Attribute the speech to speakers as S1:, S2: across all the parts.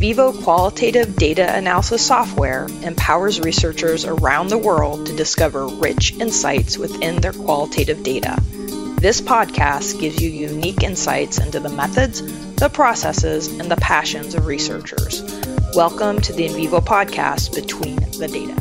S1: NVivo qualitative data analysis software empowers researchers around the world to discover rich insights within their qualitative data. This podcast gives you unique insights into the methods, the processes, and the passions of researchers. Welcome to the NVivo podcast, Between the Data.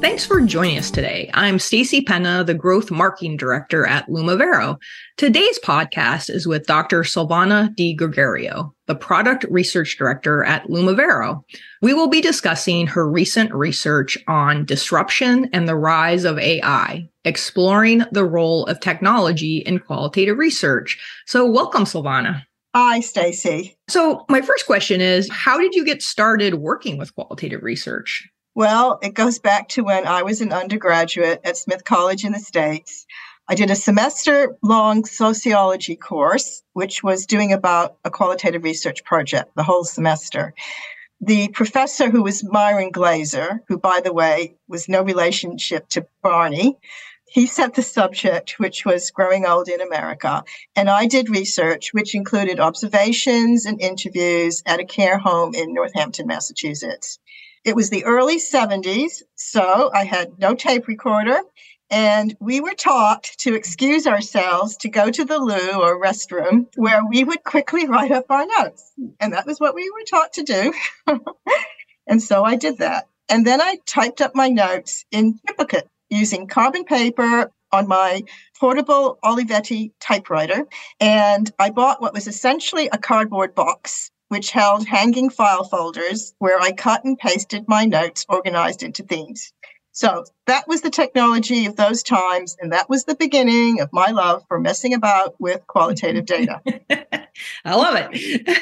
S1: Thanks for joining us today. I'm Stacy Penna, the Growth Marketing Director at Lumivero. Today's podcast is with Dr. Silvana Di Gregorio, the Product Research Director at Lumivero. We will be discussing her recent research on disruption and the rise of AI, exploring the role of technology in qualitative research. So welcome, Silvana.
S2: Hi, Stacy.
S1: So my first question is, how did you get started working with qualitative research?
S2: Well, it goes back to when I was an undergraduate at Smith College in the States. I did a semester long sociology course, which was doing about a qualitative research project the whole semester. The professor who was Myron Glazer, who, by the way, was no relationship to Barney, he set the subject, which was growing old in America. And I did research, which included observations and interviews at a care home in Northampton, Massachusetts. It was the early 70s, so I had no tape recorder. And we were taught to excuse ourselves to go to the loo or restroom where we would quickly write up our notes. And that was what we were taught to do. and so I did that. And then I typed up my notes in duplicate using carbon paper on my portable Olivetti typewriter. And I bought what was essentially a cardboard box which held hanging file folders where I cut and pasted my notes organized into themes. So that was the technology of those times, and that was the beginning of my love for messing about with qualitative data.
S1: I love it.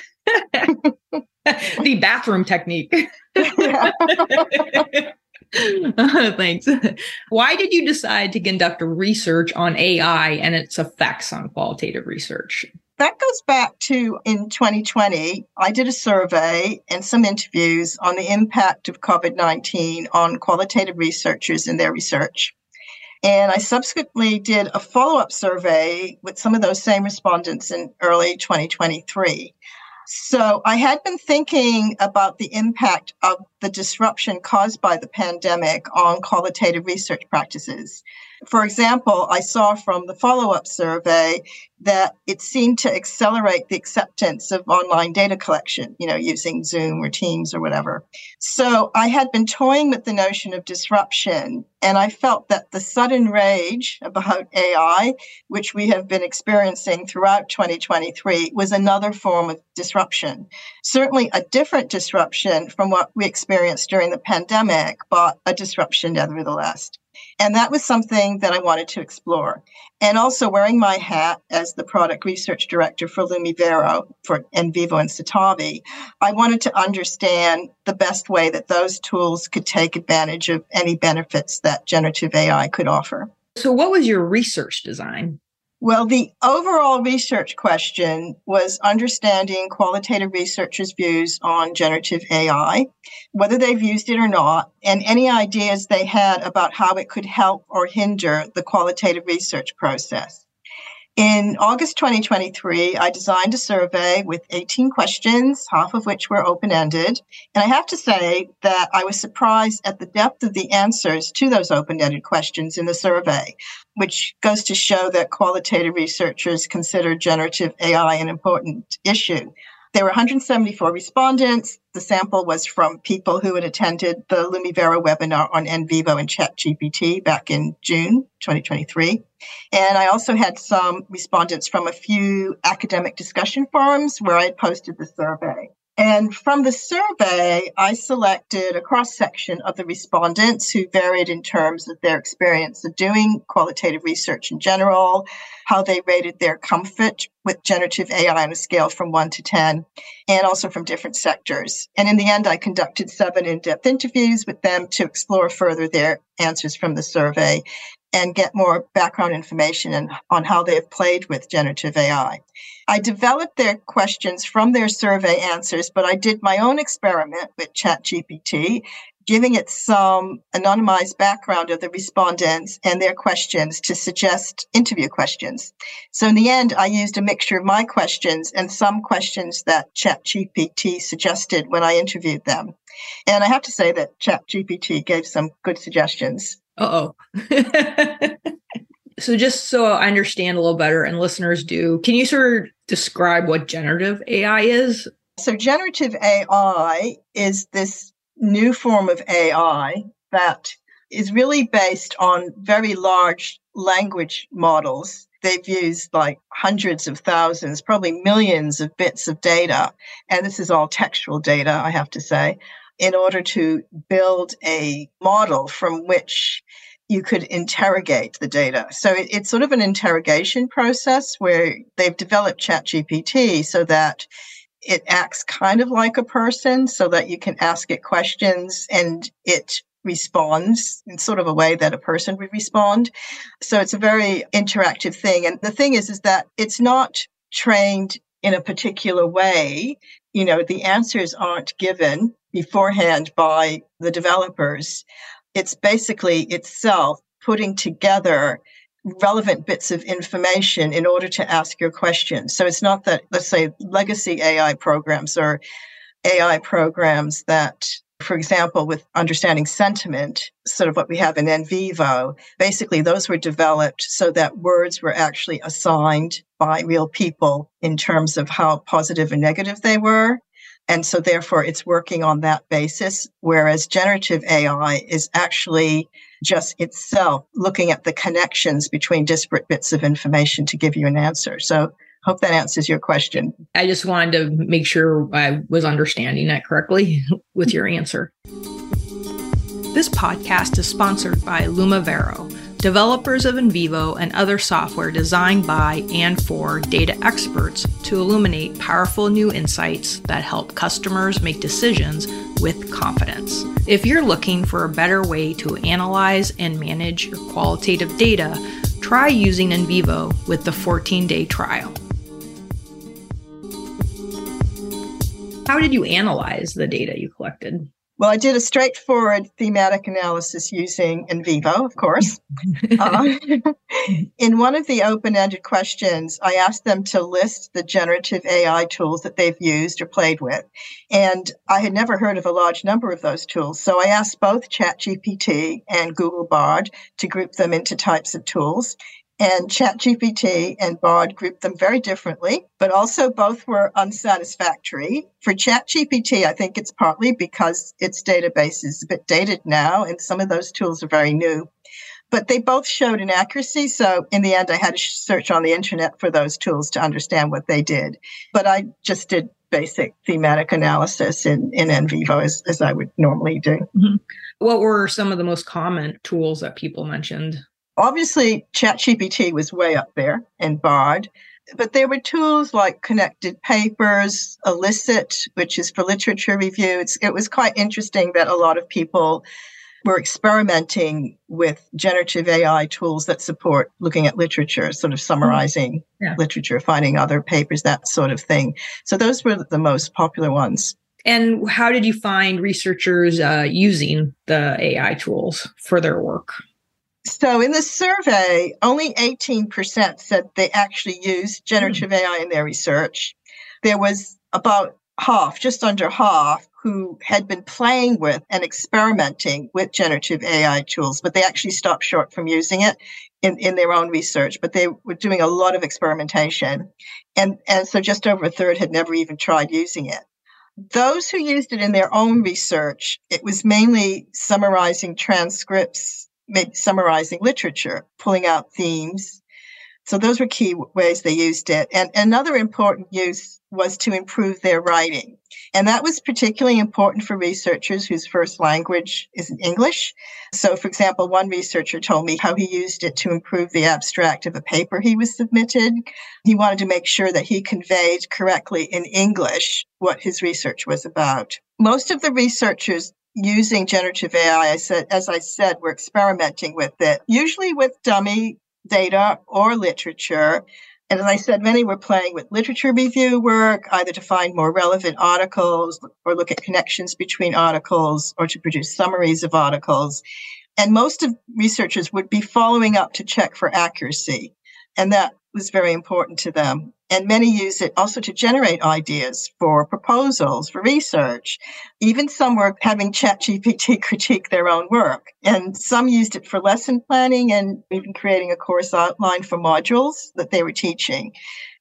S1: the bathroom technique. thanks. Why did you decide to conduct research on AI and its effects on qualitative research?
S2: That goes back to in 2020, I did a survey and some interviews on the impact of COVID 19 on qualitative researchers in their research. And I subsequently did a follow up survey with some of those same respondents in early 2023. So I had been thinking about the impact of the disruption caused by the pandemic on qualitative research practices. For example, I saw from the follow up survey that it seemed to accelerate the acceptance of online data collection, you know, using Zoom or Teams or whatever. So I had been toying with the notion of disruption, and I felt that the sudden rage about AI, which we have been experiencing throughout 2023, was another form of disruption. Certainly a different disruption from what we experienced during the pandemic, but a disruption nevertheless. And that was something that I wanted to explore. And also wearing my hat as the product research director for Lumivero for NVivo and Citavi, I wanted to understand the best way that those tools could take advantage of any benefits that generative AI could offer.
S1: So what was your research design?
S2: Well, the overall research question was understanding qualitative researchers' views on generative AI, whether they've used it or not, and any ideas they had about how it could help or hinder the qualitative research process. In August 2023, I designed a survey with 18 questions, half of which were open ended. And I have to say that I was surprised at the depth of the answers to those open ended questions in the survey, which goes to show that qualitative researchers consider generative AI an important issue. There were 174 respondents. The sample was from people who had attended the Lumivero webinar on NVivo and ChatGPT back in June 2023. And I also had some respondents from a few academic discussion forums where I had posted the survey. And from the survey, I selected a cross section of the respondents who varied in terms of their experience of doing qualitative research in general, how they rated their comfort with generative AI on a scale from one to 10, and also from different sectors. And in the end, I conducted seven in depth interviews with them to explore further their answers from the survey and get more background information and, on how they have played with generative AI. I developed their questions from their survey answers, but I did my own experiment with ChatGPT giving it some anonymized background of the respondents and their questions to suggest interview questions. So in the end, I used a mixture of my questions and some questions that ChatGPT suggested when I interviewed them. And I have to say that ChatGPT gave some good suggestions.
S1: Uh oh. so just so I understand a little better and listeners do, can you sort of describe what generative AI is?
S2: So generative AI is this new form of AI that is really based on very large language models. They've used like hundreds of thousands, probably millions of bits of data. And this is all textual data, I have to say, in order to build a model from which you could interrogate the data. So it, it's sort of an interrogation process where they've developed ChatGPT so that it acts kind of like a person so that you can ask it questions and it responds in sort of a way that a person would respond. So it's a very interactive thing. And the thing is, is that it's not trained in a particular way. You know, the answers aren't given beforehand by the developers. It's basically itself putting together relevant bits of information in order to ask your question. So it's not that, let's say, legacy AI programs or AI programs that, for example, with understanding sentiment, sort of what we have in NVivo, basically those were developed so that words were actually assigned by real people in terms of how positive and negative they were. And so therefore it's working on that basis. Whereas generative AI is actually just itself looking at the connections between disparate bits of information to give you an answer. So hope that answers your question.
S1: I just wanted to make sure I was understanding that correctly with your answer. This podcast is sponsored by Lumivero developers of NVivo and other software designed by and for data experts to illuminate powerful new insights that help customers make decisions with confidence. If you're looking for a better way to analyze and manage your qualitative data, try using NVivo with the 14 day trial. How did you analyze the data you collected?
S2: Well, I did a straightforward thematic analysis using NVivo, of course. uh, in one of the open ended questions, I asked them to list the generative AI tools that they've used or played with. And I had never heard of a large number of those tools. So I asked both ChatGPT and Google Bard to group them into types of tools and ChatGPT and Bard grouped them very differently, but also both were unsatisfactory. For ChatGPT, I think it's partly because its database is a bit dated now, and some of those tools are very new. But they both showed inaccuracy. So in the end, I had to search on the internet for those tools to understand what they did. But I just did basic thematic analysis in, in NVivo as, as I would normally do. Mm-hmm.
S1: What were some of the most common tools that people mentioned?
S2: Obviously, ChatGPT was way up there and Bard, but there were tools like Connected Papers, Elicit, which is for literature review. It's, it was quite interesting that a lot of people were experimenting with generative AI tools that support looking at literature, sort of summarizing yeah. literature, finding other papers, that sort of thing. So those were the most popular ones.
S1: And how did you find researchers uh, using the AI tools for their work?
S2: So in the survey, only 18% said they actually used generative mm. AI in their research. There was about half, just under half, who had been playing with and experimenting with generative AI tools, but they actually stopped short from using it in, in their own research, but they were doing a lot of experimentation. And, and so just over a third had never even tried using it. Those who used it in their own research, it was mainly summarizing transcripts maybe summarizing literature, pulling out themes. So those were key ways they used it. And another important use was to improve their writing. And that was particularly important for researchers whose first language is English. So, for example, one researcher told me how he used it to improve the abstract of a paper he was submitted. He wanted to make sure that he conveyed correctly in English what his research was about. Most of the researchers using generative AI, I said, as I said, we're experimenting with it, usually with dummy data or literature. And as I said, many were playing with literature review work, either to find more relevant articles or look at connections between articles or to produce summaries of articles. And most of researchers would be following up to check for accuracy. And that was very important to them. And many use it also to generate ideas for proposals, for research. Even some were having ChatGPT critique their own work. And some used it for lesson planning and even creating a course outline for modules that they were teaching.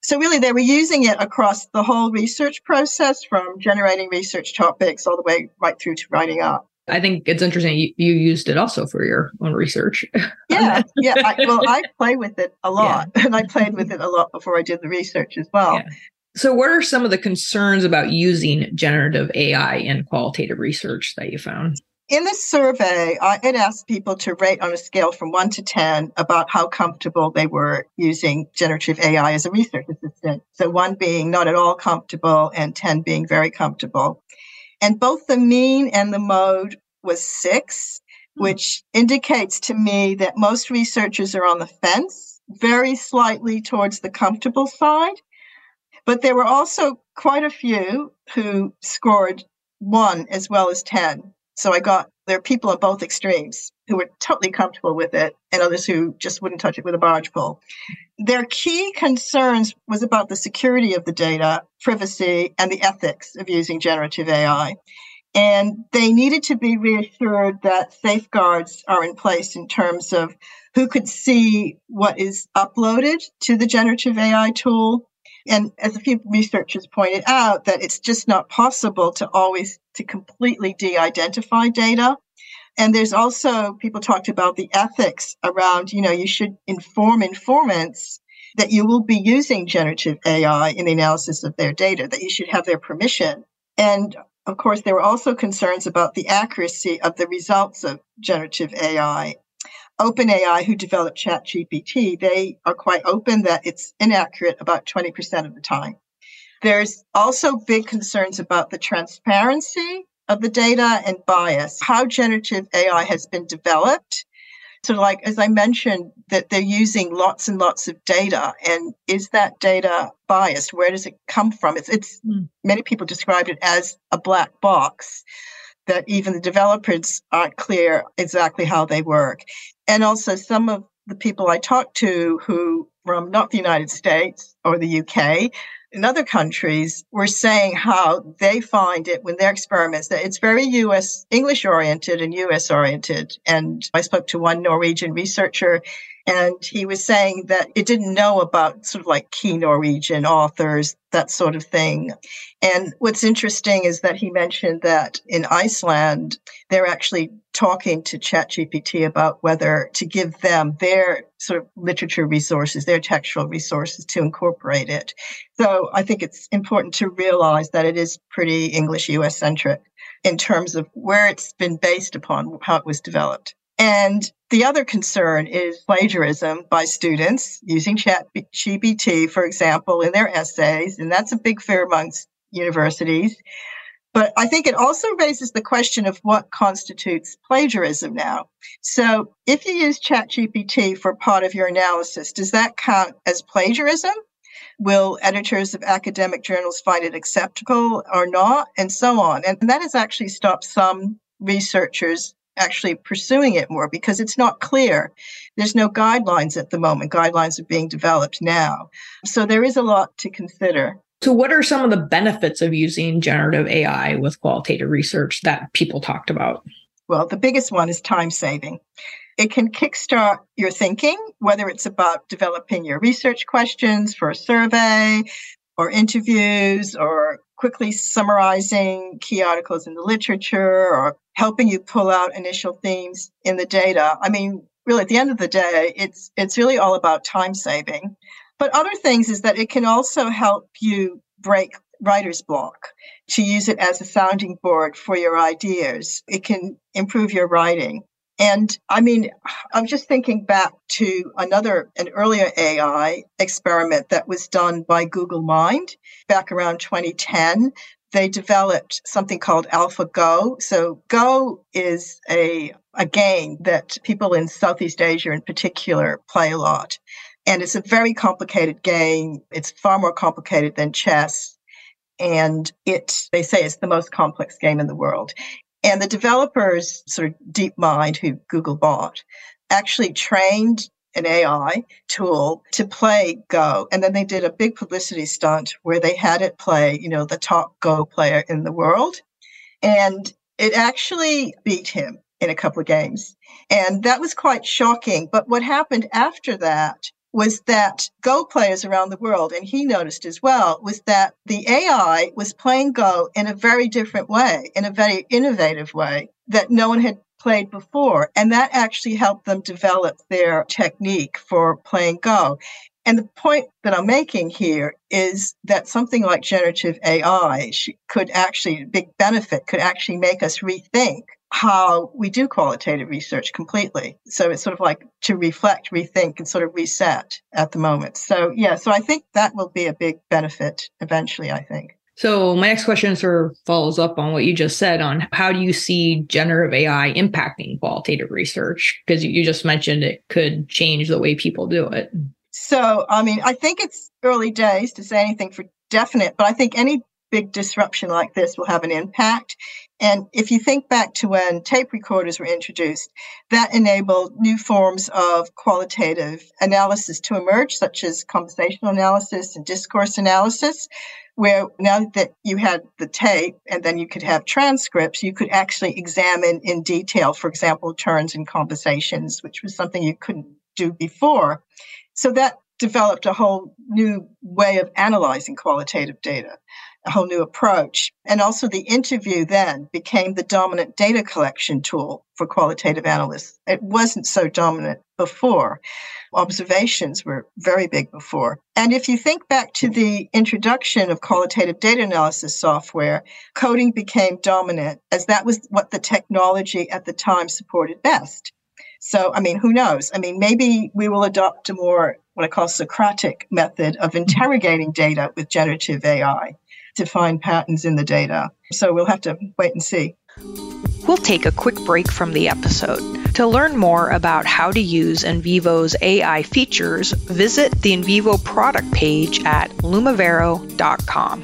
S2: So really they were using it across the whole research process from generating research topics all the way right through to writing up.
S1: I think it's interesting you, you used it also for your own research.
S2: yeah, yeah. I, well, I play with it a lot, yeah. and I played with it a lot before I did the research as well. Yeah.
S1: So, what are some of the concerns about using generative AI in qualitative research that you found?
S2: In the survey, I had asked people to rate on a scale from one to 10 about how comfortable they were using generative AI as a research assistant. So, one being not at all comfortable, and 10 being very comfortable. And both the mean and the mode was six, hmm. which indicates to me that most researchers are on the fence, very slightly towards the comfortable side. But there were also quite a few who scored one as well as 10. So I got, there are people on both extremes who were totally comfortable with it and others who just wouldn't touch it with a barge pole. Their key concerns was about the security of the data, privacy, and the ethics of using generative AI. And they needed to be reassured that safeguards are in place in terms of who could see what is uploaded to the generative AI tool. And as a few researchers pointed out, that it's just not possible to always to completely de-identify data. And there's also people talked about the ethics around, you know, you should inform informants that you will be using generative AI in the analysis of their data, that you should have their permission. And of course, there were also concerns about the accuracy of the results of generative AI. OpenAI, who developed ChatGPT, they are quite open that it's inaccurate about 20% of the time. There's also big concerns about the transparency of the data and bias, how generative AI has been developed. So, like as I mentioned, that they're using lots and lots of data, and is that data biased? Where does it come from? It's, it's mm. many people described it as a black box that even the developers aren't clear exactly how they work. And also, some of the people I talked to who from not the United States or the UK in other countries were saying how they find it when their experiments that it's very US English oriented and US oriented. And I spoke to one Norwegian researcher and he was saying that it didn't know about sort of like key Norwegian authors, that sort of thing. And what's interesting is that he mentioned that in Iceland, they're actually talking to ChatGPT about whether to give them their sort of literature resources, their textual resources to incorporate it. So I think it's important to realize that it is pretty English US centric in terms of where it's been based upon, how it was developed. And the other concern is plagiarism by students using ChatGPT, for example, in their essays. And that's a big fear amongst universities. But I think it also raises the question of what constitutes plagiarism now. So if you use ChatGPT for part of your analysis, does that count as plagiarism? Will editors of academic journals find it acceptable or not? And so on. And that has actually stopped some researchers actually pursuing it more because it's not clear. There's no guidelines at the moment. Guidelines are being developed now. So there is a lot to consider.
S1: So, what are some of the benefits of using generative AI with qualitative research that people talked about?
S2: Well, the biggest one is time saving. It can kickstart your thinking, whether it's about developing your research questions for a survey or interviews or quickly summarizing key articles in the literature or helping you pull out initial themes in the data. I mean, really at the end of the day, it's it's really all about time saving. But other things is that it can also help you break writer's block to use it as a sounding board for your ideas. It can improve your writing. And I mean, I'm just thinking back to another, an earlier AI experiment that was done by Google Mind back around 2010. They developed something called AlphaGo. So Go is a, a game that people in Southeast Asia in particular play a lot. And it's a very complicated game. It's far more complicated than chess. And it, they say it's the most complex game in the world. And the developers, sort of DeepMind, who Google bought, actually trained an AI tool to play Go. And then they did a big publicity stunt where they had it play, you know, the top Go player in the world. And it actually beat him in a couple of games. And that was quite shocking. But what happened after that was that Go players around the world, and he noticed as well, was that the AI was playing Go in a very different way, in a very innovative way that no one had played before. And that actually helped them develop their technique for playing Go. And the point that I'm making here is that something like generative AI could actually, big benefit, could actually make us rethink how we do qualitative research completely. So it's sort of like to reflect, rethink, and sort of reset at the moment. So, yeah, so I think that will be a big benefit eventually, I think.
S1: So, my next question sort of follows up on what you just said on how do you see generative AI impacting qualitative research? Because you just mentioned it could change the way people do it.
S2: So, I mean, I think it's early days to say anything for definite, but I think any big disruption like this will have an impact. And if you think back to when tape recorders were introduced, that enabled new forms of qualitative analysis to emerge, such as conversational analysis and discourse analysis, where now that you had the tape and then you could have transcripts, you could actually examine in detail, for example, turns in conversations, which was something you couldn't do before. So that developed a whole new way of analyzing qualitative data a whole new approach. And also, the interview then became the dominant data collection tool for qualitative analysts. It wasn't so dominant before. Observations were very big before. And if you think back to the introduction of qualitative data analysis software, coding became dominant as that was what the technology at the time supported best. So, I mean, who knows? I mean, maybe we will adopt a more what I call Socratic method of interrogating data with generative AI to find patterns in the data. So we'll have to wait and see.
S1: We'll take a quick break from the episode. To learn more about how to use NVivo's AI features, visit the NVivo product page at lumivero.com.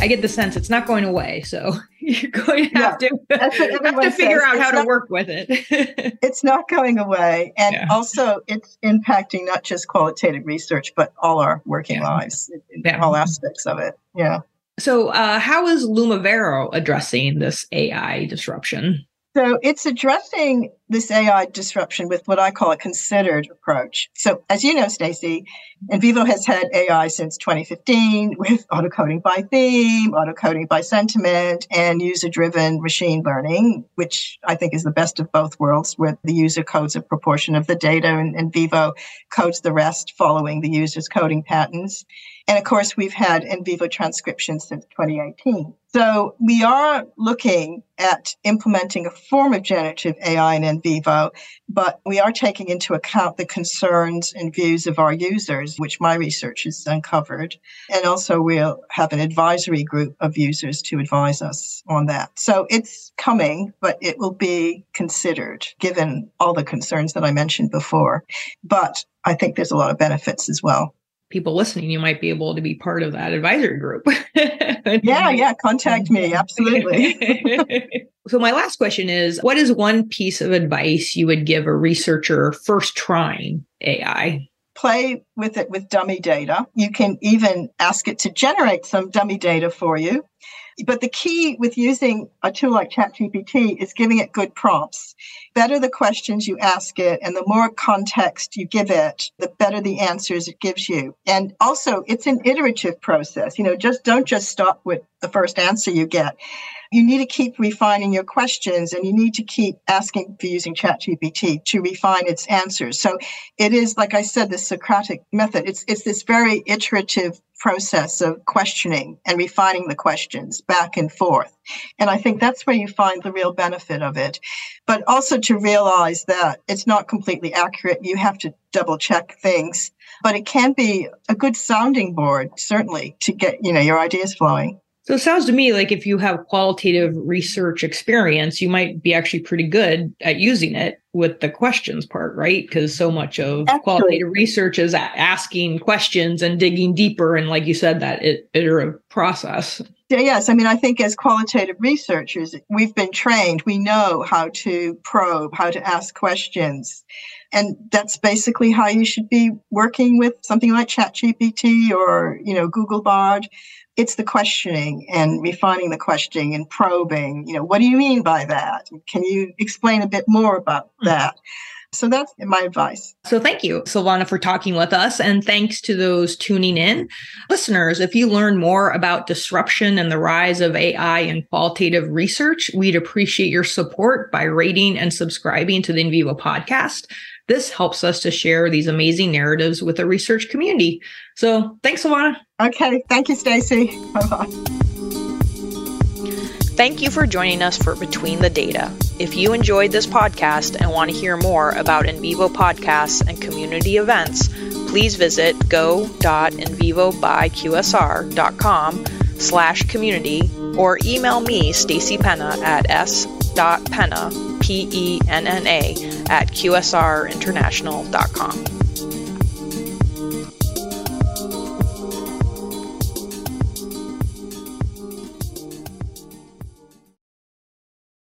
S1: I get the sense it's not going away, so you're going to have yeah, to, have to figure out how not, to work with it.
S2: it's not going away. And yeah. also, it's impacting not just qualitative research, but all our working yeah. lives, in all aspects of it. Yeah.
S1: So, uh, how is Lumivero addressing this AI disruption?
S2: So it's addressing this AI disruption with what I call a considered approach. So as you know, Stacy, NVivo has had AI since 2015 with autocoding by theme, autocoding by sentiment, and user-driven machine learning, which I think is the best of both worlds, where the user codes a proportion of the data and NVivo codes the rest following the user's coding patterns. And of course, we've had NVivo transcription since 2018. So we are looking at implementing a form of generative AI in NVivo, but we are taking into account the concerns and views of our users, which my research has uncovered. And also we'll have an advisory group of users to advise us on that. So it's coming, but it will be considered given all the concerns that I mentioned before. But I think there's a lot of benefits as well
S1: people listening, you might be able to be part of that advisory group.
S2: yeah, yeah, contact me. Absolutely.
S1: so, my last question is What is one piece of advice you would give a researcher first trying AI?
S2: Play with it with dummy data. You can even ask it to generate some dummy data for you. But the key with using a tool like ChatGPT is giving it good prompts. Better the questions you ask it and the more context you give it, the better the answers it gives you. And also it's an iterative process. You know, just don't just stop with the first answer you get you need to keep refining your questions and you need to keep asking for using ChatGPT to refine its answers. So it is, like I said, the Socratic method. It's, it's this very iterative process of questioning and refining the questions back and forth. And I think that's where you find the real benefit of it. But also to realize that it's not completely accurate. You have to double check things, but it can be a good sounding board, certainly, to get, you know, your ideas flowing.
S1: So it sounds to me like if you have qualitative research experience, you might be actually pretty good at using it with the questions part, right? Because so much of Absolutely. qualitative research is asking questions and digging deeper. And like you said, that iterative process.
S2: Yeah, yes, I mean, I think as qualitative researchers, we've been trained. We know how to probe, how to ask questions. And that's basically how you should be working with something like ChatGPT or, you know, Google Bard it's the questioning and refining the questioning and probing. You know, what do you mean by that? Can you explain a bit more about mm-hmm. that? So that's my advice.
S1: So thank you, Silvana, for talking with us. And thanks to those tuning in. Listeners, if you learn more about disruption and the rise of AI and qualitative research, we'd appreciate your support by rating and subscribing to the NVivo podcast. This helps us to share these amazing narratives with the research community. So thanks, Silvana.
S2: Okay. Thank you, Stacy. Bye bye.
S1: Thank you for joining us for Between the Data. If you enjoyed this podcast and want to hear more about NVivo podcasts and community events, please visit go.nvivobyqsr.com slash community or email me, Stacy Penna, at s.penna, P-E-N-N-A, P E N N A, at qsrinternational.com.